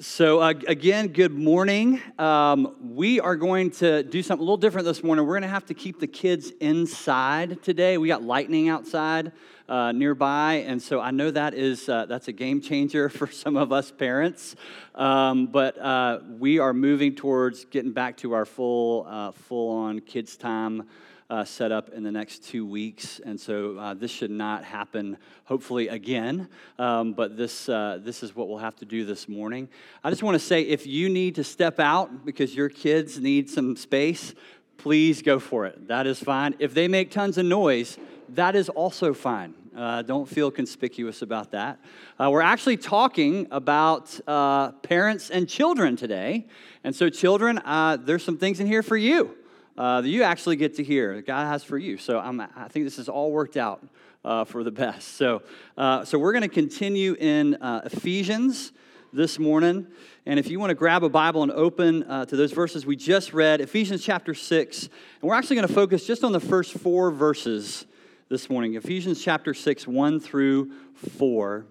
So, uh, again, good morning. Um, we are going to do something a little different this morning. We're going to have to keep the kids inside today. We got lightning outside uh, nearby, and so I know that is uh, that's a game changer for some of us parents. Um, but uh, we are moving towards getting back to our full uh, full on kids time uh, set up in the next two weeks. And so uh, this should not happen, hopefully, again. Um, but this, uh, this is what we'll have to do this morning. I just want to say if you need to step out because your kids need some space, please go for it. That is fine. If they make tons of noise, that is also fine. Uh, don't feel conspicuous about that. Uh, we're actually talking about uh, parents and children today. And so, children, uh, there's some things in here for you uh, that you actually get to hear that God has for you. So I'm, i think this is all worked out uh, for the best. So, uh, so we're going to continue in uh, Ephesians this morning. And if you want to grab a Bible and open uh, to those verses we just read, Ephesians chapter 6, and we're actually going to focus just on the first four verses this morning Ephesians chapter 6, 1 through 4.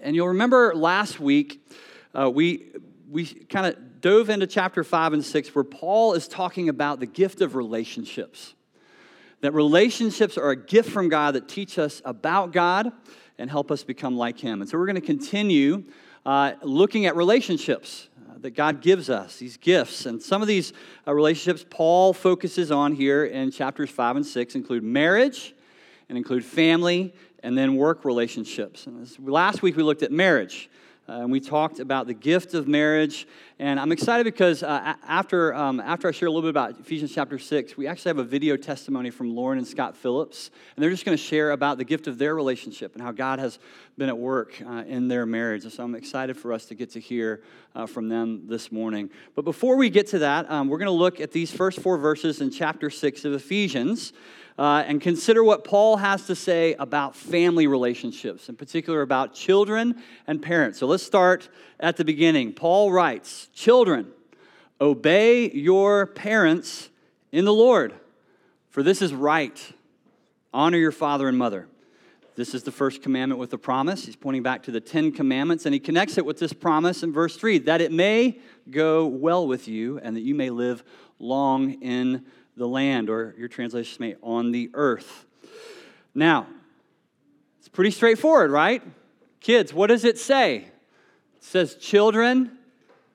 And you'll remember last week, uh, we, we kind of dove into chapter 5 and 6 where Paul is talking about the gift of relationships. That relationships are a gift from God that teach us about God and help us become like Him. And so we're going to continue uh, looking at relationships uh, that God gives us, these gifts. And some of these uh, relationships Paul focuses on here in chapters 5 and 6 include marriage and include family and then work relationships. And this, last week we looked at marriage. Uh, and we talked about the gift of marriage. And I'm excited because uh, after, um, after I share a little bit about Ephesians chapter 6, we actually have a video testimony from Lauren and Scott Phillips. And they're just going to share about the gift of their relationship and how God has been at work uh, in their marriage. And so I'm excited for us to get to hear uh, from them this morning. But before we get to that, um, we're going to look at these first four verses in chapter 6 of Ephesians uh, and consider what Paul has to say about family relationships, in particular about children and parents. So let's start at the beginning. Paul writes Children, obey your parents in the Lord, for this is right. Honor your father and mother. This is the first commandment with a promise. He's pointing back to the Ten Commandments, and he connects it with this promise in verse 3 that it may go well with you and that you may live long in the land, or your translation may, on the earth. Now, it's pretty straightforward, right? Kids, what does it say? It says, Children,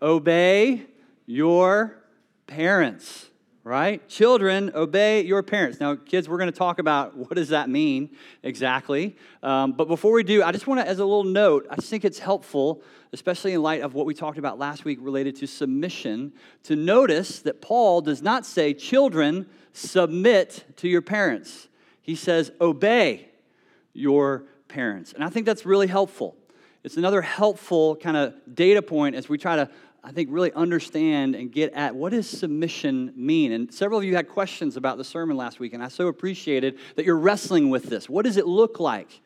obey your parents, right? Children, obey your parents. Now, kids, we're going to talk about what does that mean exactly. Um, but before we do, I just want to, as a little note, I just think it's helpful especially in light of what we talked about last week related to submission, to notice that Paul does not say, Children, submit to your parents. He says, Obey your parents. And I think that's really helpful. It's another helpful kind of data point as we try to, I think, really understand and get at what does submission mean. And several of you had questions about the sermon last week, and I so appreciated that you're wrestling with this. What does it look like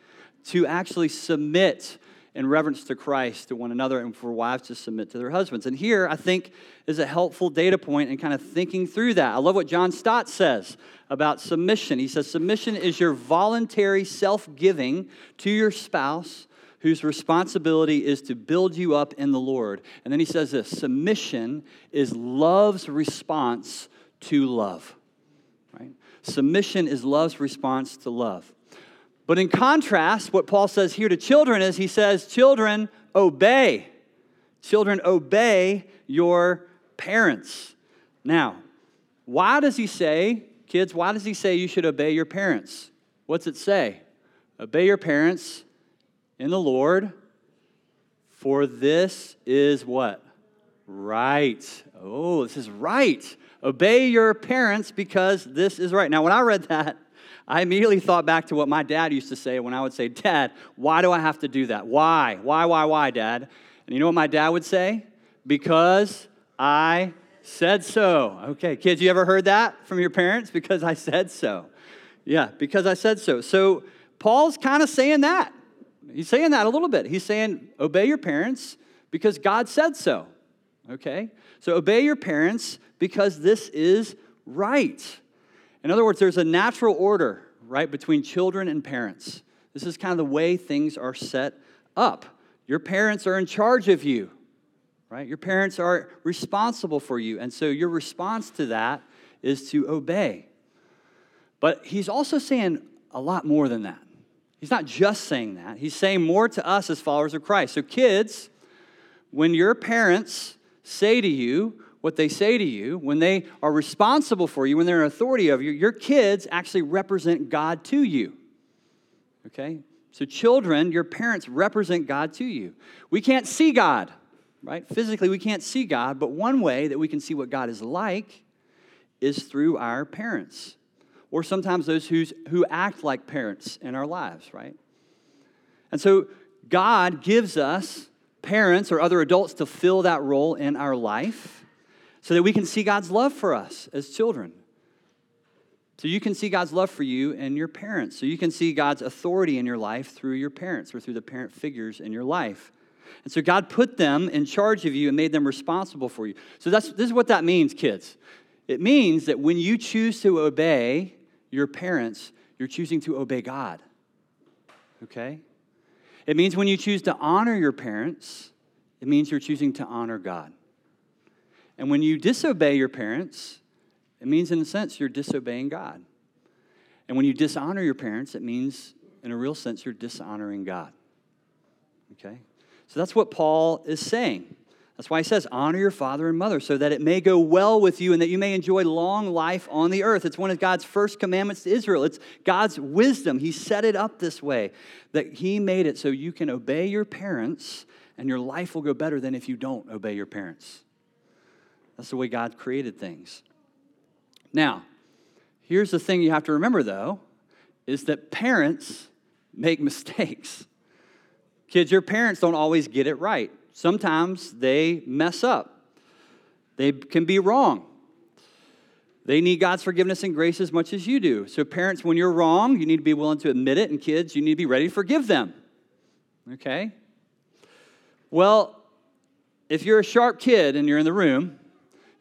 to actually submit in reverence to Christ to one another and for wives to submit to their husbands. And here, I think, is a helpful data point in kind of thinking through that. I love what John Stott says about submission. He says, Submission is your voluntary self giving to your spouse whose responsibility is to build you up in the Lord. And then he says this submission is love's response to love. Right? Submission is love's response to love. But in contrast, what Paul says here to children is he says, Children, obey. Children, obey your parents. Now, why does he say, kids, why does he say you should obey your parents? What's it say? Obey your parents in the Lord, for this is what? Right. Oh, this is right. Obey your parents because this is right. Now, when I read that, I immediately thought back to what my dad used to say when I would say, Dad, why do I have to do that? Why? Why, why, why, Dad? And you know what my dad would say? Because I said so. Okay, kids, you ever heard that from your parents? Because I said so. Yeah, because I said so. So Paul's kind of saying that. He's saying that a little bit. He's saying, obey your parents because God said so. Okay? So obey your parents because this is right. In other words, there's a natural order, right, between children and parents. This is kind of the way things are set up. Your parents are in charge of you, right? Your parents are responsible for you. And so your response to that is to obey. But he's also saying a lot more than that. He's not just saying that, he's saying more to us as followers of Christ. So, kids, when your parents say to you what they say to you, when they are responsible for you, when they're an authority of you, your kids actually represent God to you. Okay? So, children, your parents represent God to you. We can't see God, right? Physically, we can't see God, but one way that we can see what God is like is through our parents or sometimes those who's, who act like parents in our lives, right? And so God gives us parents or other adults to fill that role in our life so that we can see God's love for us as children. So you can see God's love for you and your parents. So you can see God's authority in your life through your parents or through the parent figures in your life. And so God put them in charge of you and made them responsible for you. So that's this is what that means, kids. It means that when you choose to obey your parents, you're choosing to obey God. Okay? It means when you choose to honor your parents, it means you're choosing to honor God. And when you disobey your parents, it means, in a sense, you're disobeying God. And when you dishonor your parents, it means, in a real sense, you're dishonoring God. Okay? So that's what Paul is saying. That's why he says, honor your father and mother so that it may go well with you and that you may enjoy long life on the earth. It's one of God's first commandments to Israel. It's God's wisdom. He set it up this way that he made it so you can obey your parents and your life will go better than if you don't obey your parents. That's the way God created things. Now, here's the thing you have to remember though is that parents make mistakes. Kids, your parents don't always get it right. Sometimes they mess up, they can be wrong. They need God's forgiveness and grace as much as you do. So, parents, when you're wrong, you need to be willing to admit it, and kids, you need to be ready to forgive them. Okay? Well, if you're a sharp kid and you're in the room,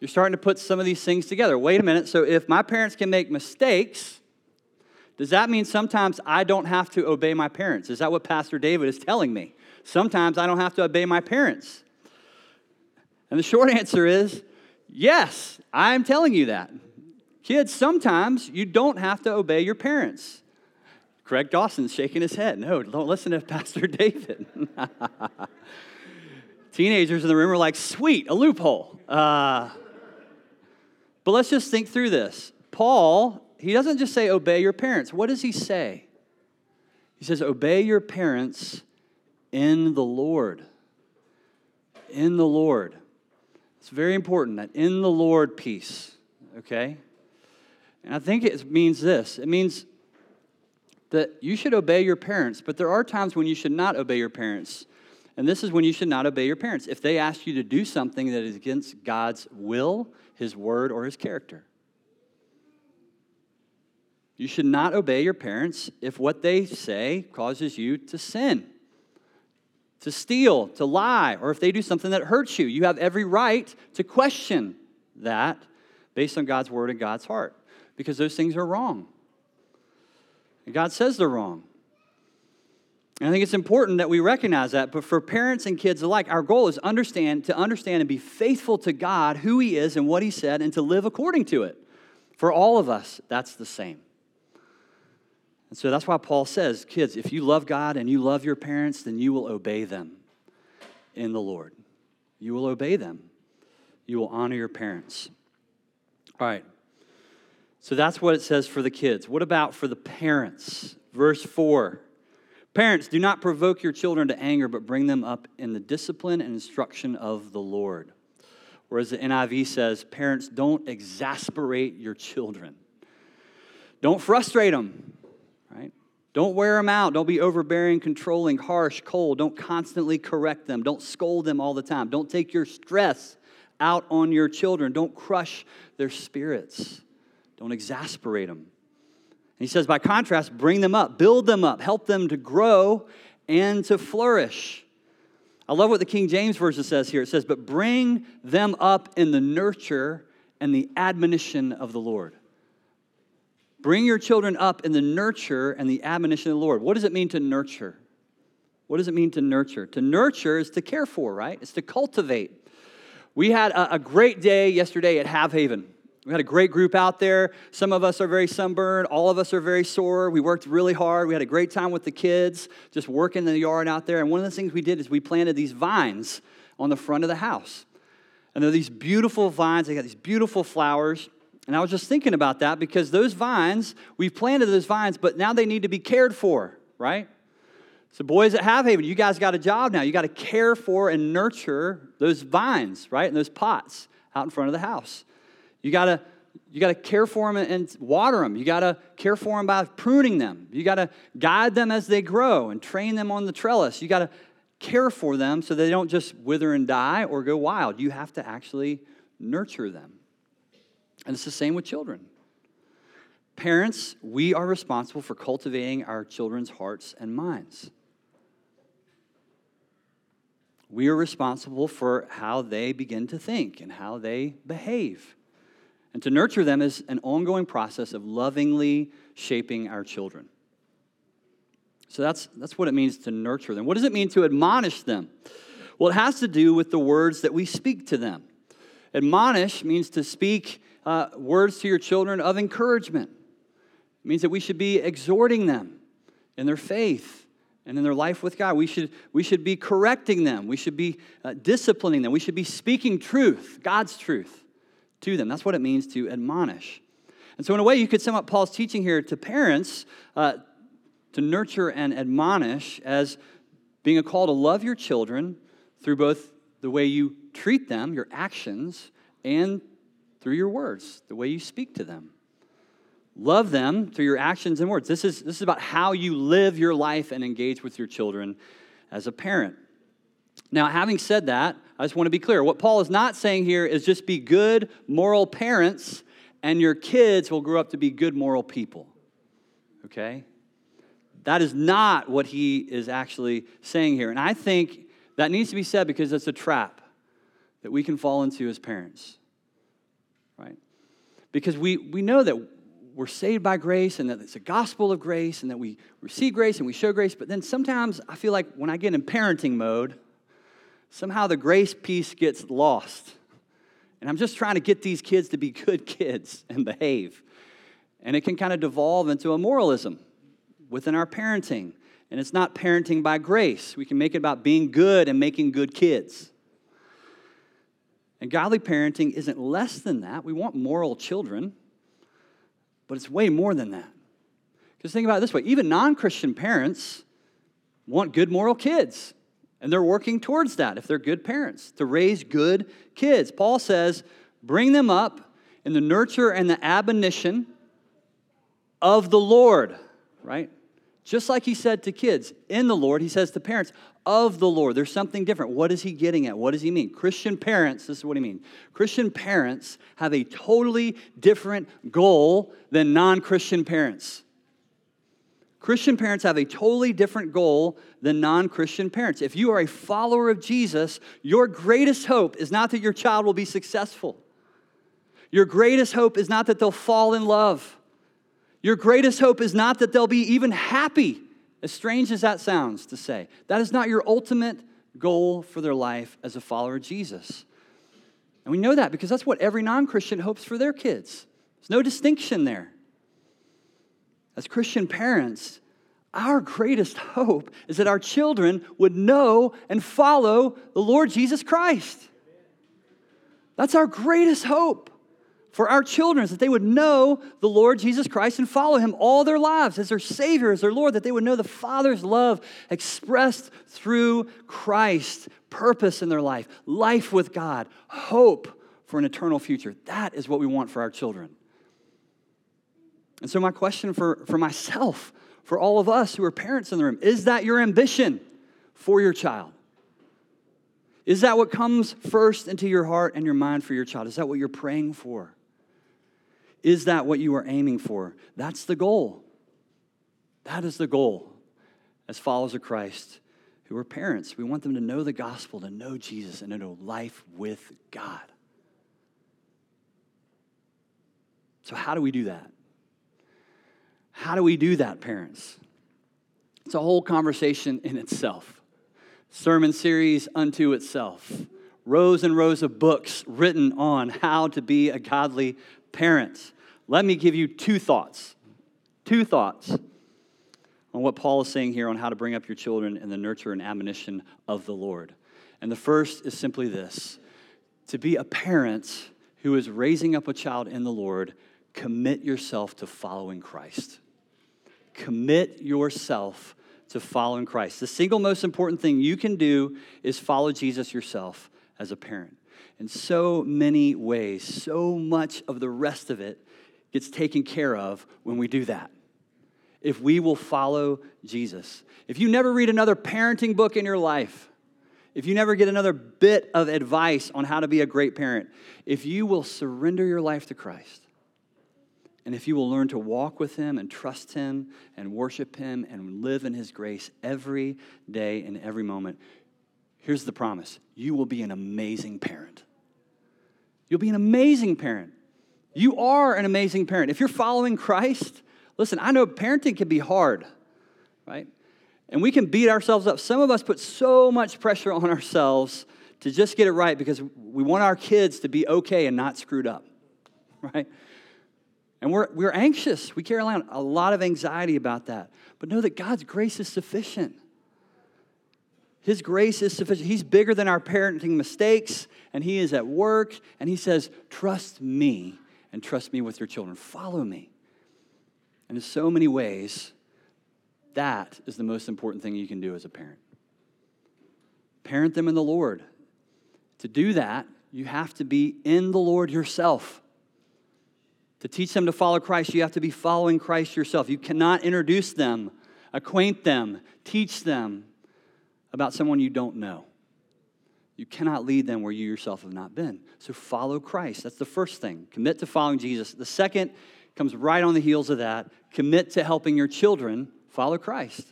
you're starting to put some of these things together. Wait a minute. So, if my parents can make mistakes, does that mean sometimes I don't have to obey my parents? Is that what Pastor David is telling me? Sometimes I don't have to obey my parents. And the short answer is yes, I'm telling you that. Kids, sometimes you don't have to obey your parents. Craig Dawson's shaking his head. No, don't listen to Pastor David. Teenagers in the room are like, sweet, a loophole. Uh, but let's just think through this. Paul, he doesn't just say obey your parents. What does he say? He says, obey your parents in the Lord. In the Lord. It's very important that in the Lord piece, okay? And I think it means this it means that you should obey your parents, but there are times when you should not obey your parents. And this is when you should not obey your parents. If they ask you to do something that is against God's will, His word, or His character. You should not obey your parents if what they say causes you to sin to steal, to lie, or if they do something that hurts you. You have every right to question that based on God's word and God's heart because those things are wrong. And God says they're wrong. And I think it's important that we recognize that. But for parents and kids alike, our goal is understand to understand and be faithful to God, who He is and what He said, and to live according to it. For all of us, that's the same. And so that's why Paul says, kids, if you love God and you love your parents, then you will obey them in the Lord. You will obey them. You will honor your parents. All right. So that's what it says for the kids. What about for the parents? Verse 4 Parents, do not provoke your children to anger, but bring them up in the discipline and instruction of the Lord. Whereas the NIV says, Parents, don't exasperate your children. Don't frustrate them? Don't wear them out. Don't be overbearing, controlling, harsh, cold. Don't constantly correct them. Don't scold them all the time. Don't take your stress out on your children. Don't crush their spirits. Don't exasperate them. And he says, by contrast, bring them up, build them up, help them to grow and to flourish. I love what the King James Version says here. It says, but bring them up in the nurture and the admonition of the Lord. Bring your children up in the nurture and the admonition of the Lord. What does it mean to nurture? What does it mean to nurture? To nurture is to care for, right? It's to cultivate. We had a, a great day yesterday at Have Haven. We had a great group out there. Some of us are very sunburned. All of us are very sore. We worked really hard. We had a great time with the kids, just working in the yard out there. And one of the things we did is we planted these vines on the front of the house. And they're these beautiful vines. They got these beautiful flowers. And I was just thinking about that because those vines, we've planted those vines, but now they need to be cared for, right? So, boys at Have Haven, you guys got a job now. You got to care for and nurture those vines, right? And those pots out in front of the house. You got to you got to care for them and water them. You got to care for them by pruning them. You got to guide them as they grow and train them on the trellis. You got to care for them so they don't just wither and die or go wild. You have to actually nurture them. And it's the same with children. Parents, we are responsible for cultivating our children's hearts and minds. We are responsible for how they begin to think and how they behave. And to nurture them is an ongoing process of lovingly shaping our children. So that's, that's what it means to nurture them. What does it mean to admonish them? Well, it has to do with the words that we speak to them. Admonish means to speak uh, words to your children of encouragement. It means that we should be exhorting them in their faith and in their life with God. We should, we should be correcting them. We should be uh, disciplining them. We should be speaking truth, God's truth to them. That's what it means to admonish. And so, in a way, you could sum up Paul's teaching here to parents uh, to nurture and admonish as being a call to love your children through both the way you treat them, your actions, and through your words, the way you speak to them. Love them through your actions and words. This is, this is about how you live your life and engage with your children as a parent. Now, having said that, I just want to be clear. What Paul is not saying here is just be good, moral parents, and your kids will grow up to be good, moral people. Okay? That is not what he is actually saying here. And I think that needs to be said because it's a trap that we can fall into as parents. Right? Because we, we know that we're saved by grace and that it's a gospel of grace and that we receive grace and we show grace. But then sometimes I feel like when I get in parenting mode, somehow the grace piece gets lost. And I'm just trying to get these kids to be good kids and behave. And it can kind of devolve into a moralism within our parenting. And it's not parenting by grace. We can make it about being good and making good kids. And godly parenting isn't less than that. We want moral children, but it's way more than that. Because think about it this way even non Christian parents want good moral kids. And they're working towards that if they're good parents, to raise good kids. Paul says, bring them up in the nurture and the admonition of the Lord, right? Just like he said to kids in the Lord, he says to parents of the Lord. There's something different. What is he getting at? What does he mean? Christian parents, this is what he means. Christian parents have a totally different goal than non Christian parents. Christian parents have a totally different goal than non Christian parents. If you are a follower of Jesus, your greatest hope is not that your child will be successful. Your greatest hope is not that they'll fall in love. Your greatest hope is not that they'll be even happy, as strange as that sounds to say. That is not your ultimate goal for their life as a follower of Jesus. And we know that because that's what every non Christian hopes for their kids. There's no distinction there as Christian parents, our greatest hope is that our children would know and follow the Lord Jesus Christ. That's our greatest hope for our children that they would know the Lord Jesus Christ and follow him all their lives as their Savior, as their Lord, that they would know the Father's love expressed through Christ, purpose in their life, life with God, hope for an eternal future. That is what we want for our children. And so, my question for, for myself, for all of us who are parents in the room, is that your ambition for your child? Is that what comes first into your heart and your mind for your child? Is that what you're praying for? Is that what you are aiming for? That's the goal. That is the goal as followers of Christ who are parents. We want them to know the gospel, to know Jesus, and to know life with God. So, how do we do that? How do we do that, parents? It's a whole conversation in itself. Sermon series unto itself, rows and rows of books written on how to be a godly parent. Let me give you two thoughts. Two thoughts on what Paul is saying here on how to bring up your children in the nurture and admonition of the Lord. And the first is simply this to be a parent who is raising up a child in the Lord, commit yourself to following Christ. Commit yourself to following Christ. The single most important thing you can do is follow Jesus yourself as a parent. In so many ways, so much of the rest of it gets taken care of when we do that. If we will follow Jesus. If you never read another parenting book in your life, if you never get another bit of advice on how to be a great parent, if you will surrender your life to Christ, and if you will learn to walk with Him and trust Him and worship Him and live in His grace every day and every moment, here's the promise you will be an amazing parent. You'll be an amazing parent. You are an amazing parent. If you're following Christ, listen, I know parenting can be hard, right? And we can beat ourselves up. Some of us put so much pressure on ourselves to just get it right because we want our kids to be okay and not screwed up, right? And we're, we're anxious. We carry around a lot of anxiety about that. But know that God's grace is sufficient. His grace is sufficient. He's bigger than our parenting mistakes, and He is at work, and He says, Trust me and trust me with your children. Follow me. And in so many ways, that is the most important thing you can do as a parent. Parent them in the Lord. To do that, you have to be in the Lord yourself. To teach them to follow Christ, you have to be following Christ yourself. You cannot introduce them, acquaint them, teach them about someone you don't know. You cannot lead them where you yourself have not been. So follow Christ. That's the first thing. Commit to following Jesus. The second comes right on the heels of that. Commit to helping your children follow Christ.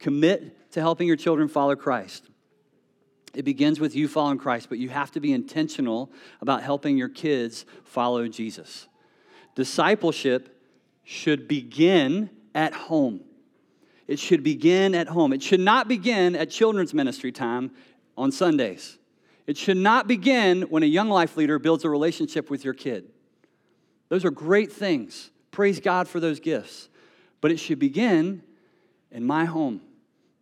Commit to helping your children follow Christ. It begins with you following Christ, but you have to be intentional about helping your kids follow Jesus. Discipleship should begin at home. It should begin at home. It should not begin at children's ministry time on Sundays. It should not begin when a young life leader builds a relationship with your kid. Those are great things. Praise God for those gifts. But it should begin in my home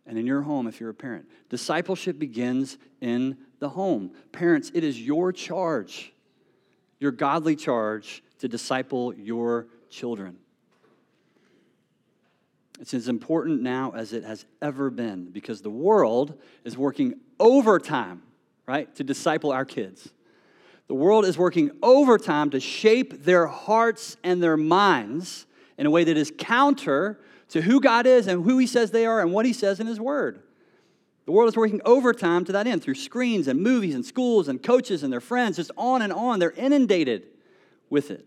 and in your home if you're a parent. Discipleship begins in the home. Parents, it is your charge, your godly charge, to disciple your children. It's as important now as it has ever been because the world is working overtime, right, to disciple our kids. The world is working overtime to shape their hearts and their minds in a way that is counter to who God is and who He says they are and what He says in His Word. The world is working overtime to that end through screens and movies and schools and coaches and their friends, just on and on. They're inundated with it.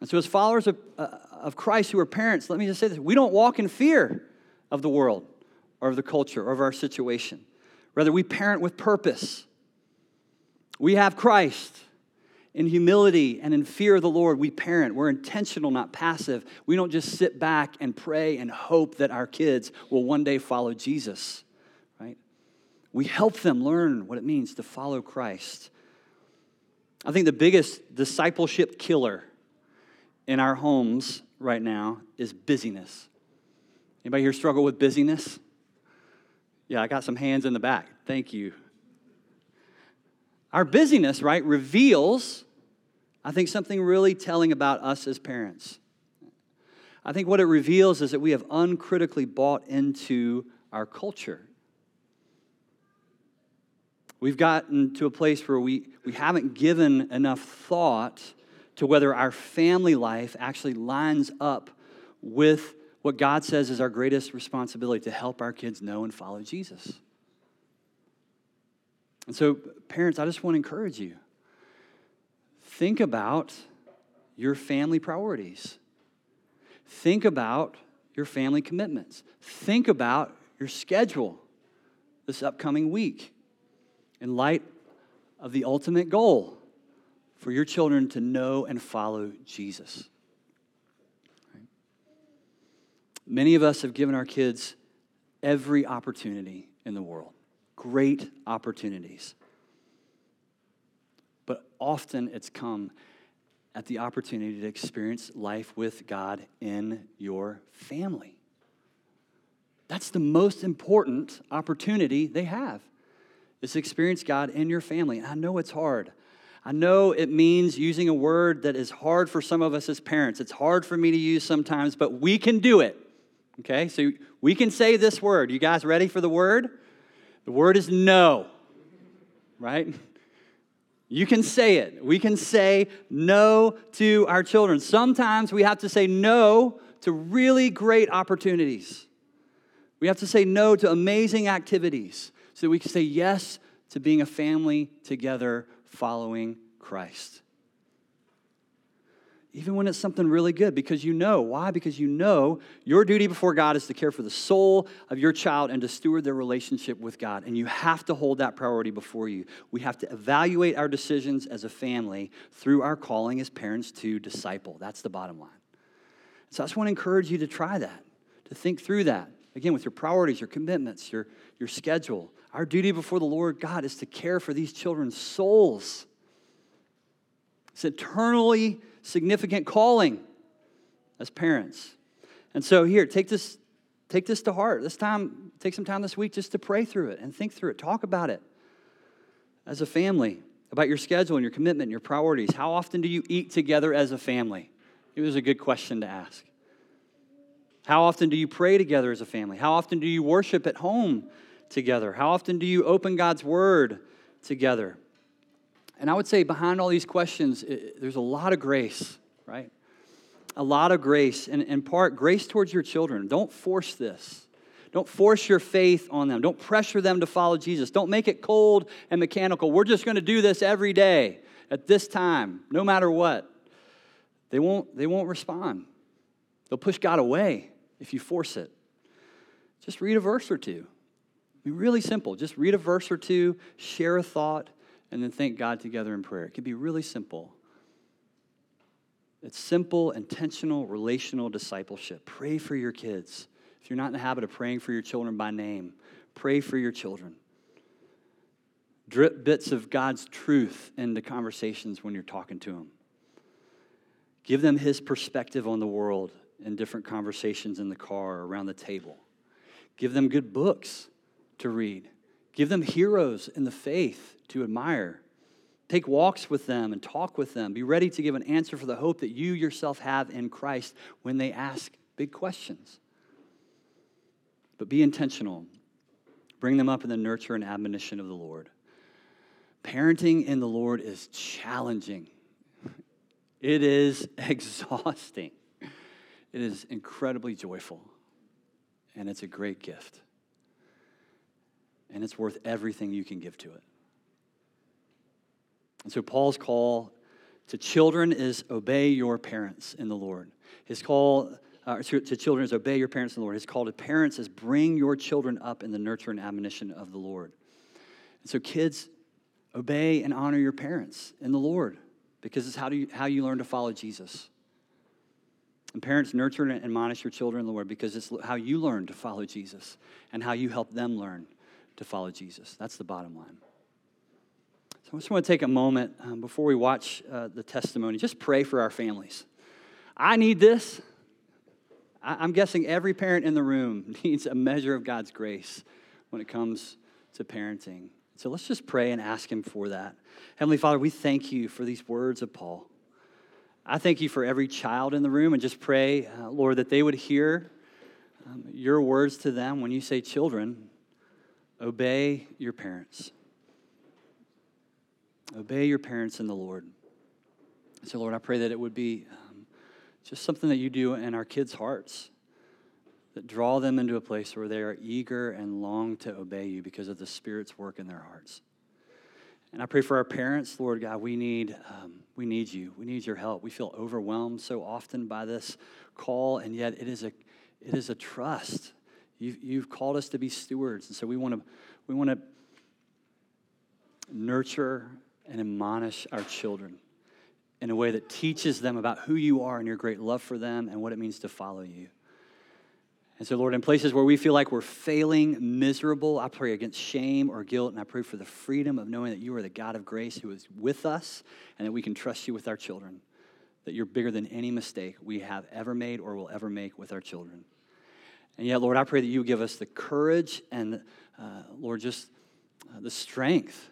And so, as followers of, uh, of Christ who are parents, let me just say this we don't walk in fear of the world or of the culture or of our situation. Rather, we parent with purpose. We have Christ. In humility and in fear of the Lord, we parent. We're intentional, not passive. We don't just sit back and pray and hope that our kids will one day follow Jesus, right? We help them learn what it means to follow Christ. I think the biggest discipleship killer in our homes right now is busyness. Anybody here struggle with busyness? Yeah, I got some hands in the back. Thank you. Our busyness, right, reveals, I think, something really telling about us as parents. I think what it reveals is that we have uncritically bought into our culture. We've gotten to a place where we, we haven't given enough thought to whether our family life actually lines up with what God says is our greatest responsibility to help our kids know and follow Jesus. And so, parents, I just want to encourage you. Think about your family priorities, think about your family commitments, think about your schedule this upcoming week in light of the ultimate goal for your children to know and follow Jesus. Many of us have given our kids every opportunity in the world, great opportunities. but often it's come at the opportunity to experience life with God in your family. That's the most important opportunity they have is experience God in your family. And I know it's hard. I know it means using a word that is hard for some of us as parents. It's hard for me to use sometimes, but we can do it. Okay, so we can say this word. You guys ready for the word? The word is no, right? You can say it. We can say no to our children. Sometimes we have to say no to really great opportunities. We have to say no to amazing activities so we can say yes to being a family together following Christ even when it's something really good, because you know. Why? Because you know your duty before God is to care for the soul of your child and to steward their relationship with God. And you have to hold that priority before you. We have to evaluate our decisions as a family through our calling as parents to disciple. That's the bottom line. So I just want to encourage you to try that, to think through that. Again, with your priorities, your commitments, your, your schedule. Our duty before the Lord God is to care for these children's souls. It's an eternally significant calling as parents. And so here, take this, take this to heart. This time, take some time this week just to pray through it and think through it. Talk about it as a family, about your schedule and your commitment and your priorities. How often do you eat together as a family? It was a good question to ask. How often do you pray together as a family? How often do you worship at home together? How often do you open God's word together? And I would say behind all these questions, it, there's a lot of grace, right? A lot of grace. And in part, grace towards your children. Don't force this. Don't force your faith on them. Don't pressure them to follow Jesus. Don't make it cold and mechanical. We're just going to do this every day at this time, no matter what. They won't, they won't respond. They'll push God away if you force it. Just read a verse or two. Really simple. Just read a verse or two, share a thought, and then thank God together in prayer. It can be really simple. It's simple, intentional, relational discipleship. Pray for your kids. If you're not in the habit of praying for your children by name, pray for your children. Drip bits of God's truth into conversations when you're talking to them. Give them His perspective on the world in different conversations in the car or around the table. Give them good books to read. Give them heroes in the faith to admire. Take walks with them and talk with them. Be ready to give an answer for the hope that you yourself have in Christ when they ask big questions. But be intentional. Bring them up in the nurture and admonition of the Lord. Parenting in the Lord is challenging, it is exhausting, it is incredibly joyful, and it's a great gift. And it's worth everything you can give to it. And so Paul's call to children is obey your parents in the Lord. His call uh, to, to, children is obey your parents in the Lord. His call to parents is bring your children up in the nurture and admonition of the Lord. And so, kids, obey and honor your parents in the Lord because it's how, do you, how you learn to follow Jesus. And parents, nurture and admonish your children in the Lord because it's how you learn to follow Jesus and how you help them learn to follow Jesus. That's the bottom line. So I just want to take a moment um, before we watch uh, the testimony, just pray for our families. I need this. I, I'm guessing every parent in the room needs a measure of God's grace when it comes to parenting. So let's just pray and ask Him for that. Heavenly Father, we thank you for these words of Paul. I thank you for every child in the room and just pray, uh, Lord, that they would hear um, your words to them when you say, children, obey your parents. Obey your parents in the Lord. So, Lord, I pray that it would be um, just something that you do in our kids' hearts that draw them into a place where they are eager and long to obey you because of the Spirit's work in their hearts. And I pray for our parents, Lord God, we need, um, we need you. We need your help. We feel overwhelmed so often by this call, and yet it is a, it is a trust. You've, you've called us to be stewards, and so we want to, we want to nurture and admonish our children in a way that teaches them about who you are and your great love for them and what it means to follow you. And so, Lord, in places where we feel like we're failing, miserable, I pray against shame or guilt, and I pray for the freedom of knowing that you are the God of grace who is with us and that we can trust you with our children, that you're bigger than any mistake we have ever made or will ever make with our children. And yet, Lord, I pray that you give us the courage and, uh, Lord, just uh, the strength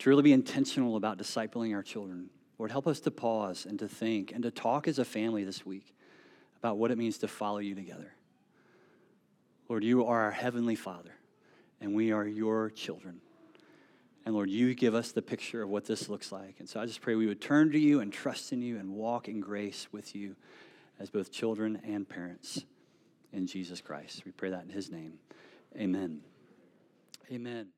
to really be intentional about discipling our children. Lord, help us to pause and to think and to talk as a family this week about what it means to follow you together. Lord, you are our heavenly Father, and we are your children. And Lord, you give us the picture of what this looks like. And so I just pray we would turn to you and trust in you and walk in grace with you as both children and parents in Jesus Christ. We pray that in his name. Amen. Amen.